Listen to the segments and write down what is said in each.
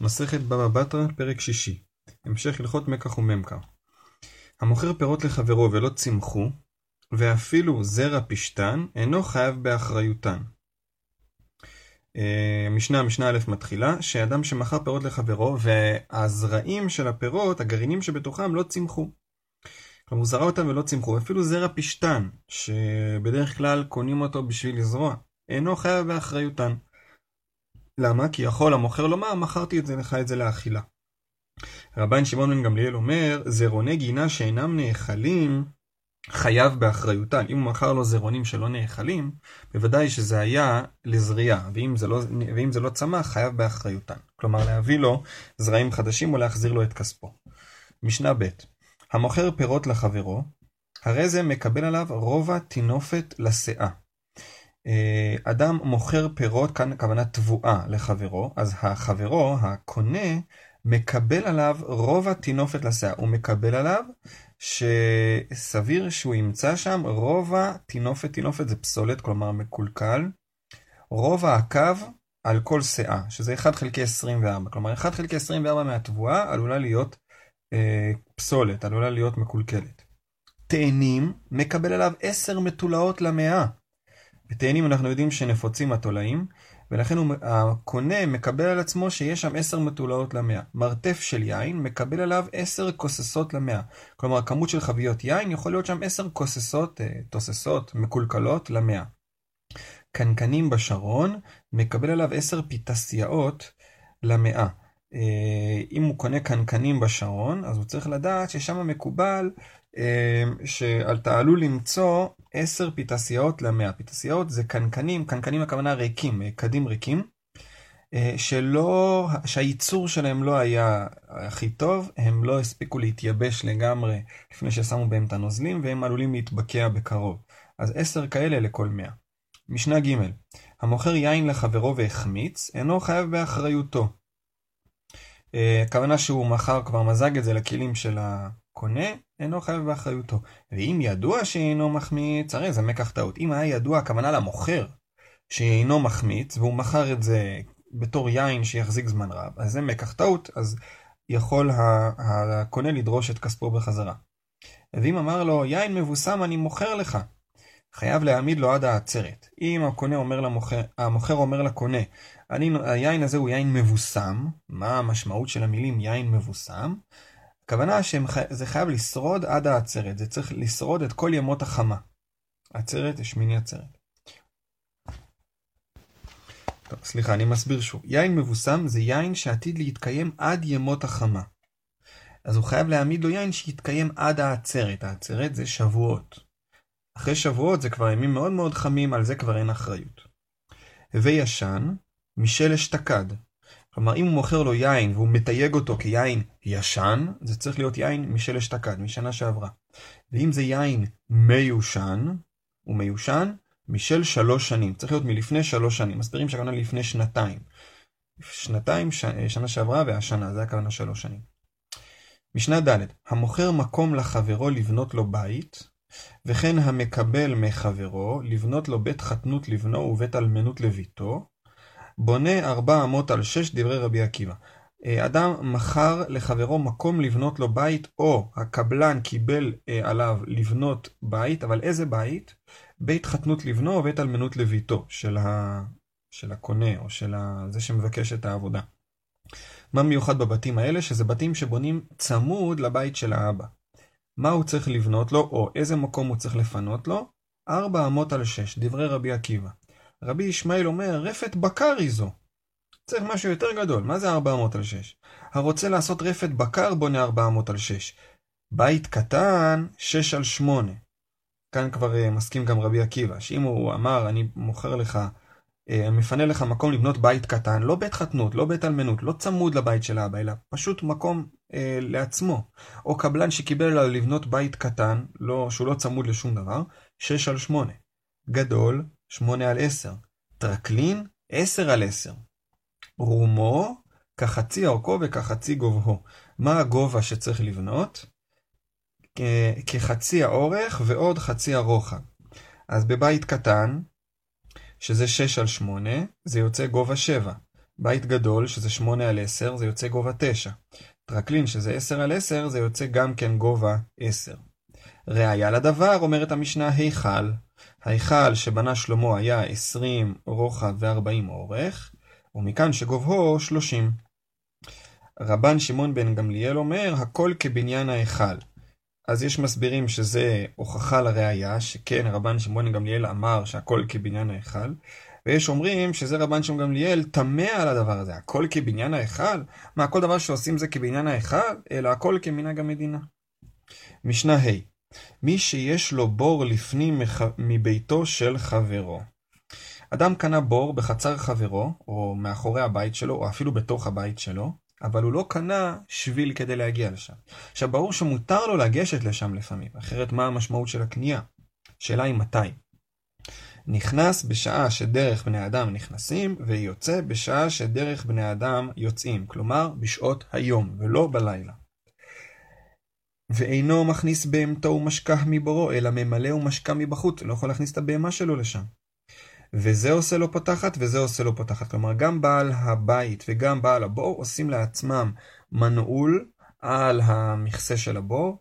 מסכת בבא בתרא, פרק שישי. המשך הלכות מקח וממכר. המוכר פירות לחברו ולא צמחו, ואפילו זרע פשתן, אינו חייב באחריותן. אה, משנה, משנה א' מתחילה, שאדם שמכר פירות לחברו, והזרעים של הפירות, הגרעינים שבתוכם, לא צמחו. כלומר, הוא זרע אותם ולא צמחו, אפילו זרע פשתן, שבדרך כלל קונים אותו בשביל לזרוע, אינו חייב באחריותן. למה? כי יכול המוכר לומר, מכרתי את זה לך את זה לאכילה. רבן שמעון בן גמליאל אומר, זרוני גינה שאינם נאכלים, חייב באחריותן. אם הוא מכר לו זרעונים שלא נאכלים, בוודאי שזה היה לזריעה, ואם לא, ואם זה לא צמח, חייב באחריותן. כלומר, להביא לו זרעים חדשים או להחזיר לו את כספו. משנה ב' המוכר פירות לחברו, הרי זה מקבל עליו רובע טינופת לשאה. אה, אדם מוכר פירות, כאן הכוונה תבואה לחברו, אז החברו, הקונה, מקבל עליו רובע טינופת לשאה. הוא מקבל עליו שסביר שהוא ימצא שם רובע טינופת, טינופת זה פסולת, כלומר מקולקל, רובע הקו על כל שאה, שזה 1 חלקי 24. כלומר, 1 חלקי 24 מהתבואה עלולה להיות אה, פסולת, עלולה להיות מקולקלת. תאנים מקבל עליו 10 מתולעות למאה. בתאנים אנחנו יודעים שנפוצים התולעים, ולכן הוא, הקונה מקבל על עצמו שיש שם עשר מתולעות למאה. מרתף של יין מקבל עליו עשר כוססות למאה. כלומר, כמות של חביות יין יכול להיות שם עשר כוססות, אה, תוססות, מקולקלות למאה. קנקנים בשרון מקבל עליו עשר פיתסיעות למאה. אה, אם הוא קונה קנקנים בשרון, אז הוא צריך לדעת ששם מקובל אמ, שאתה עלול למצוא עשר פיתסיות למאה. פיתסיות זה קנקנים, קנקנים הכוונה ריקים, קדים ריקים, אה, שלא, שהייצור שלהם לא היה הכי טוב, הם לא הספיקו להתייבש לגמרי לפני ששמו בהם את הנוזלים, והם עלולים להתבקע בקרוב. אז עשר כאלה לכל מאה. משנה ג' המוכר יין לחברו והחמיץ, אינו חייב באחריותו. אה, הכוונה שהוא מכר, כבר מזג את זה לכלים של הקונה, אינו חייב באחריותו. ואם ידוע שאינו מחמיץ, הרי זה מקח טעות. אם היה ידוע, הכוונה למוכר שאינו מחמיץ, והוא מכר את זה בתור יין שיחזיק זמן רב, אז זה מקח טעות, אז יכול הקונה לדרוש את כספו בחזרה. ואם אמר לו, יין מבוסם אני מוכר לך, חייב להעמיד לו עד העצרת. אם הקונה אומר למוכר, המוכר אומר לקונה, אני, היין הזה הוא יין מבוסם, מה המשמעות של המילים יין מבוסם? הכוונה שזה חייב לשרוד עד העצרת, זה צריך לשרוד את כל ימות החמה. עצרת, שמיני עצרת. טוב, סליחה, אני מסביר שוב. יין מבוסם זה יין שעתיד להתקיים עד ימות החמה. אז הוא חייב להעמיד לו יין שיתקיים עד העצרת. העצרת זה שבועות. אחרי שבועות זה כבר ימים מאוד מאוד חמים, על זה כבר אין אחריות. הווה ישן, משל אשתקד. כלומר, אם הוא מוכר לו יין והוא מתייג אותו כיין ישן, זה צריך להיות יין משל אשתקד, משנה שעברה. ואם זה יין מיושן, הוא מיושן משל שלוש שנים. צריך להיות מלפני שלוש שנים. מסבירים שהכוונה לפני שנתיים. שנתיים, ש... שנה שעברה והשנה, זה הכוונה שלוש שנים. משנה ד' המוכר מקום לחברו לבנות לו בית, וכן המקבל מחברו לבנות לו בית חתנות לבנו ובית אלמנות לביתו, בונה ארבע אמות על שש דברי רבי עקיבא. אה, אדם מכר לחברו מקום לבנות לו בית, או הקבלן קיבל אה, עליו לבנות בית, אבל איזה בית? בית חתנות לבנו או בית אלמנות לביתו, של, ה... של הקונה או של ה... זה שמבקש את העבודה. מה מיוחד בבתים האלה? שזה בתים שבונים צמוד לבית של האבא. מה הוא צריך לבנות לו, או איזה מקום הוא צריך לפנות לו? ארבע אמות על שש, דברי רבי עקיבא. רבי ישמעאל אומר, רפת בקר היא זו. צריך משהו יותר גדול, מה זה 400 על 6? הרוצה לעשות רפת בקר בונה 400 על 6. בית קטן, 6 על 8. כאן כבר uh, מסכים גם רבי עקיבא, שאם הוא אמר, אני מוכר לך, uh, מפנה לך מקום לבנות בית קטן, לא בית חתנות, לא בית אלמנות, לא צמוד לבית של האבא, אלא פשוט מקום uh, לעצמו. או קבלן שקיבל עליו לבנות בית קטן, לא, שהוא לא צמוד לשום דבר, 6 על 8. גדול, 8 על 10. טרקלין, 10 על 10. רומו, כחצי אורכו וכחצי גובהו. מה הגובה שצריך לבנות? כחצי האורך ועוד חצי הרוחב. אז בבית קטן, שזה 6 על 8, זה יוצא גובה 7. בית גדול, שזה 8 על 10, זה יוצא גובה 9. טרקלין, שזה 10 על 10, זה יוצא גם כן גובה 10. ראיה לדבר, אומרת המשנה, היכל. ההיכל שבנה שלמה היה 20 רוחב ו-40 אורך, ומכאן שגובהו 30. רבן שמעון בן גמליאל אומר, הכל כבניין ההיכל. אז יש מסבירים שזה הוכחה לראיה, שכן רבן שמעון גמליאל אמר שהכל כבניין ההיכל, ויש אומרים שזה רבן שמעון גמליאל תמה על הדבר הזה, הכל כבניין ההיכל? מה, כל דבר שעושים זה כבניין ההיכל? אלא הכל כמנהג המדינה. משנה ה' מי שיש לו בור לפנים. מביתו של חברו. אדם קנה בור בחצר חברו, או מאחורי הבית שלו, או אפילו בתוך הבית שלו, אבל הוא לא קנה שביל כדי להגיע לשם. עכשיו, ברור שמותר לו לגשת לשם לפעמים, אחרת מה המשמעות של הקנייה? שאלה היא מתי. נכנס בשעה שדרך בני אדם נכנסים, ויוצא בשעה שדרך בני אדם יוצאים, כלומר בשעות היום, ולא בלילה. ואינו מכניס בהמתו ומשכח מבורו, אלא ממלא ומשקע מבחוץ, לא יכול להכניס את הבהמה שלו לשם. וזה עושה לו פותחת, וזה עושה לו פותחת. כלומר, גם בעל הבית וגם בעל הבור עושים לעצמם מנעול על המכסה של הבור.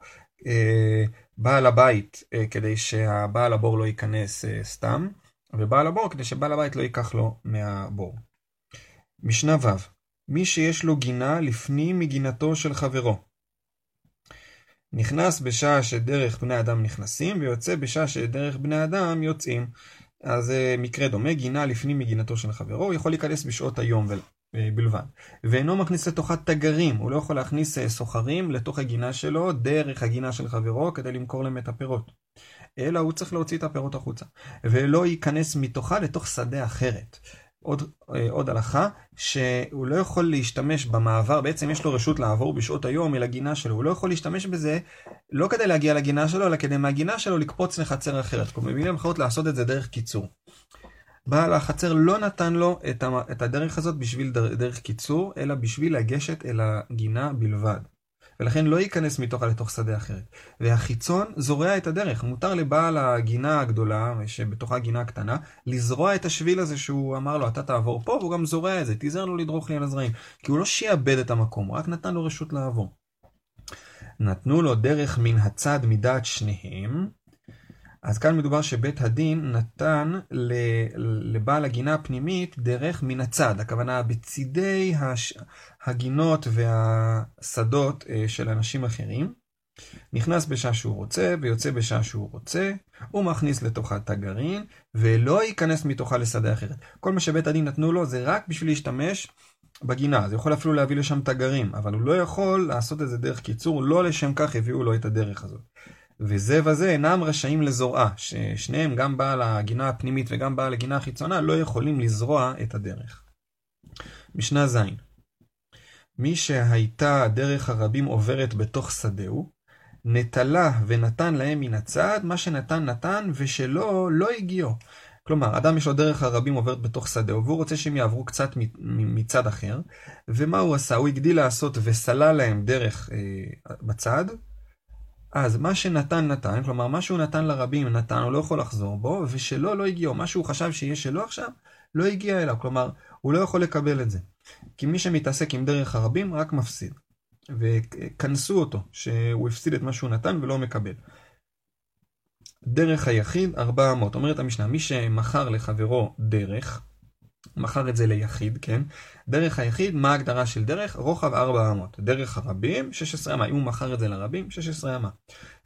אה, בעל הבית, אה, כדי שהבעל הבור לא ייכנס אה, סתם, ובעל הבור, כדי שבעל הבית לא ייקח לו מהבור. משנה ו' מי שיש לו גינה לפנים מגינתו של חברו. נכנס בשעה שדרך בני אדם נכנסים, ויוצא בשעה שדרך בני אדם יוצאים. אז זה מקרה דומה, גינה לפנים מגינתו של חברו, הוא יכול להיכנס בשעות היום אה, בלבד. ואינו מכניס לתוכה תגרים, הוא לא יכול להכניס אה, סוחרים לתוך הגינה שלו, דרך הגינה של חברו, כדי למכור להם את הפירות. אלא הוא צריך להוציא את הפירות החוצה. ולא ייכנס מתוכה לתוך שדה אחרת. עוד, אה, עוד הלכה, שהוא לא יכול להשתמש במעבר, בעצם יש לו רשות לעבור בשעות היום אל הגינה שלו, הוא לא יכול להשתמש בזה לא כדי להגיע לגינה שלו, אלא כדי מהגינה שלו לקפוץ לחצר אחרת. כלומר, במילים אחרות לעשות את זה דרך קיצור. בעל החצר לא נתן לו את הדרך הזאת בשביל דרך קיצור, אלא בשביל לגשת אל הגינה בלבד. ולכן לא ייכנס מתוכה לתוך שדה אחרת. והחיצון זורע את הדרך. מותר לבעל הגינה הגדולה, שבתוכה גינה קטנה, לזרוע את השביל הזה שהוא אמר לו, אתה תעבור פה, והוא גם זורע את זה, תיזהר לו לדרוך לי על הזרעים. כי הוא לא שיעבד את המקום, הוא רק נתן לו רשות לעבור. נתנו לו דרך מן הצד מדעת שניהם, אז כאן מדובר שבית הדין נתן לבעל הגינה הפנימית דרך מן הצד, הכוונה בצידי הש... הגינות והשדות אה, של אנשים אחרים. נכנס בשעה שהוא רוצה ויוצא בשעה שהוא רוצה, הוא מכניס לתוכה את הגרעין ולא ייכנס מתוכה לשדה אחרת. כל מה שבית הדין נתנו לו זה רק בשביל להשתמש בגינה, זה יכול אפילו להביא לשם תגרים, אבל הוא לא יכול לעשות את זה דרך קיצור, לא לשם כך הביאו לו את הדרך הזאת. וזה וזה אינם רשאים לזורעה, ששניהם, גם בעל הגינה הפנימית וגם בעל הגינה החיצונה, לא יכולים לזרוע את הדרך. משנה ז' מי שהייתה דרך הרבים עוברת בתוך שדהו, נטלה ונתן להם מן הצד, מה שנתן נתן, ושלא לא הגיעו. כלומר, אדם יש לו דרך הרבים עוברת בתוך שדהו, והוא רוצה שהם יעברו קצת מצד אחר, ומה הוא עשה? הוא הגדיל לעשות וסלל להם דרך אה, בצד, אז מה שנתן נתן, כלומר מה שהוא נתן לרבים נתן, הוא לא יכול לחזור בו, ושלא לא הגיעו, מה שהוא חשב שיהיה שלו עכשיו, לא הגיע אליו, כלומר הוא לא יכול לקבל את זה. כי מי שמתעסק עם דרך הרבים רק מפסיד. וכנסו אותו, שהוא הפסיד את מה שהוא נתן ולא מקבל. דרך היחיד 400, אומרת המשנה, מי שמכר לחברו דרך, מכר את זה ליחיד, כן? דרך היחיד, מה ההגדרה של דרך? רוחב 400. דרך הרבים, 16 אמה. אם הוא מכר את זה לרבים, 16 אמה.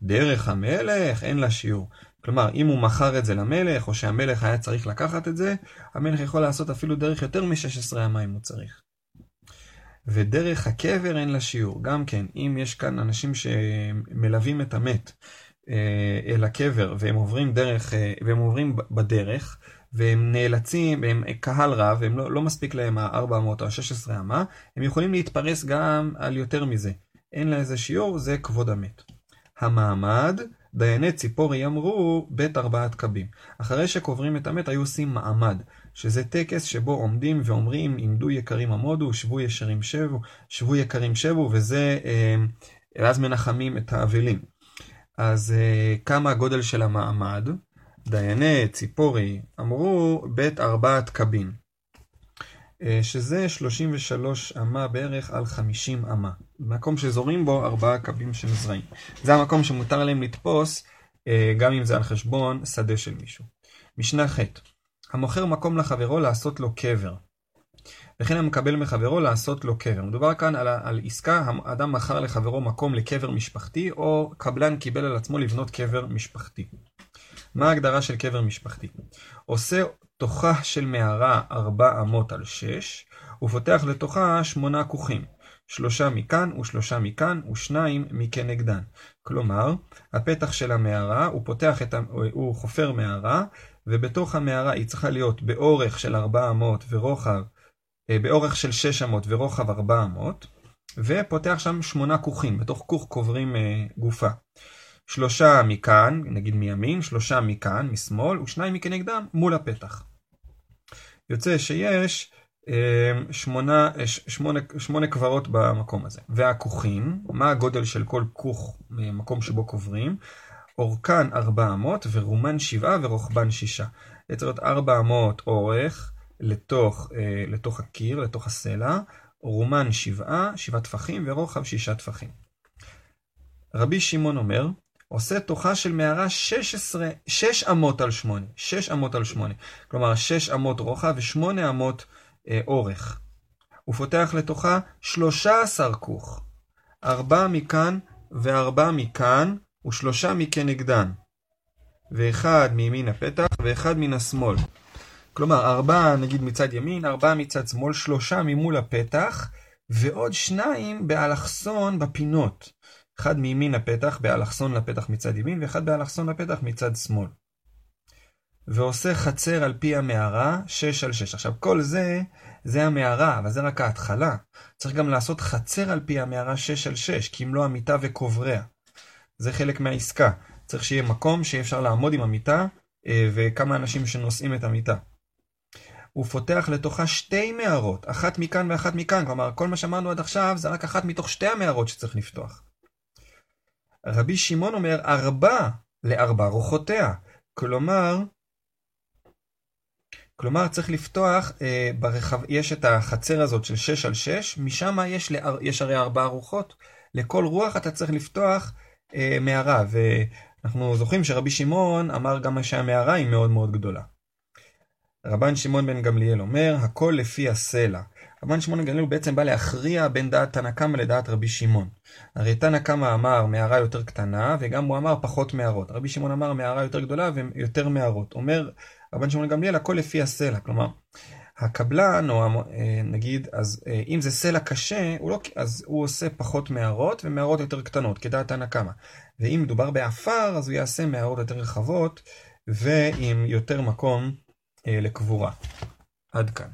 דרך המלך, אין לה שיעור. כלומר, אם הוא מכר את זה למלך, או שהמלך היה צריך לקחת את זה, המלך יכול לעשות אפילו דרך יותר מ-16 אמה אם הוא צריך. ודרך הקבר אין לה שיעור. גם כן, אם יש כאן אנשים שמלווים את המת אה, אל הקבר, והם עוברים דרך, אה, והם עוברים בדרך, והם נאלצים, הם קהל רב, הם לא, לא מספיק להם ה-400 או ה-16 אמה, הם יכולים להתפרס גם על יותר מזה. אין לה איזה שיעור, זה כבוד המת. המעמד, דייני ציפורי אמרו בית ארבעת קבים. אחרי שקוברים את המת היו עושים מעמד, שזה טקס שבו עומדים ואומרים עמדו יקרים עמודו, שבו ישרים שבו, שבו יקרים שבו, וזה, אה, אז מנחמים את האבלים. אז אה, כמה הגודל של המעמד? דייני ציפורי אמרו בית ארבעת קבין. שזה 33 אמה בערך על 50 אמה. מקום שזורים בו ארבעה קבים של זרעים. זה המקום שמותר להם לתפוס, גם אם זה על חשבון שדה של מישהו. משנה ח' המוכר מקום לחברו לעשות לו קבר. וכן המקבל מחברו לעשות לו קבר. מדובר כאן על, על עסקה, האדם מכר לחברו מקום לקבר משפחתי, או קבלן קיבל על עצמו לבנות קבר משפחתי. מה ההגדרה של קבר משפחתי? עושה תוכה של מערה ארבע אמות על שש, ופותח לתוכה שמונה כוכים. שלושה מכאן ושלושה מכאן ושניים מכנגדן. כלומר, הפתח של המערה, הוא פותח את ה... הוא חופר מערה, ובתוך המערה היא צריכה להיות באורך של ארבע אמות ורוחב אה, באורך של 6 אמות ורוחב 4 אמות, ופותח שם שמונה כוכים, בתוך כוך קוברים אה, גופה. שלושה מכאן, נגיד מימין, שלושה מכאן, משמאל, ושניים מכנגדם מול הפתח. יוצא שיש אה, שמונה, שמונה, שמונה קברות במקום הזה. והכוכים, מה הגודל של כל כוך, מקום שבו קוברים? אורכן 400 ורומן 7 ורוחבן 6. זה צריך להיות 400 אורך, לתוך, אה, לתוך הקיר, לתוך הסלע, רומן שבעה, שבעה טפחים, ורוחב שישה טפחים. רבי שמעון אומר, עושה תוכה של מערה 16, 6 אמות על 8, 6 אמות על 8, כלומר 6 אמות רוחב ו-8 אמות אה, אורך. הוא פותח לתוכה 13 כוך, 4 מכאן ו-4 מכאן, ושלושה מכנגדן, ואחד מימין הפתח ואחד מן השמאל. כלומר, ארבעה נגיד מצד ימין, ארבעה מצד שמאל, שלושה ממול הפתח, ועוד שניים באלכסון בפינות. אחד מימין הפתח, באלכסון לפתח מצד ימין, ואחד באלכסון לפתח מצד שמאל. ועושה חצר על פי המערה, שש על שש. עכשיו, כל זה, זה המערה, אבל זה רק ההתחלה. צריך גם לעשות חצר על פי המערה שש על שש, כי אם לא המיטה וקובריה. זה חלק מהעסקה. צריך שיהיה מקום שיהיה אפשר לעמוד עם המיטה, אה, וכמה אנשים שנושאים את המיטה. הוא פותח לתוכה שתי מערות, אחת מכאן ואחת מכאן, כלומר כל מה שאמרנו עד עכשיו זה רק אחת מתוך שתי המערות שצריך לפתוח. רבי שמעון אומר ארבע לארבע רוחותיה, כלומר, כלומר צריך לפתוח, אה, ברחב, יש את החצר הזאת של שש על שש, משם יש, לאר, יש הרי ארבע רוחות, לכל רוח אתה צריך לפתוח אה, מערה, ואנחנו זוכרים שרבי שמעון אמר גם שהמערה היא מאוד מאוד גדולה. רבן שמעון בן גמליאל אומר, הכל לפי הסלע. רבן שמעון גמליאל בעצם בא להכריע בין דעת תנא קמא לדעת רבי שמעון. הרי תנא קמא אמר מערה יותר קטנה, וגם הוא אמר פחות מערות. רבי שמעון אמר מערה יותר גדולה ויותר מערות. אומר רבן שמעון גמליאל, הכל לפי הסלע. כלומר, הקבלן, או אה, נגיד, אז אה, אם זה סלע קשה, הוא לא, אז הוא עושה פחות מערות ומערות יותר קטנות, כדעת תנא קמא. ואם מדובר בעפר, אז הוא יעשה מערות יותר רחבות ועם יותר מקום לקבורה. עד כאן.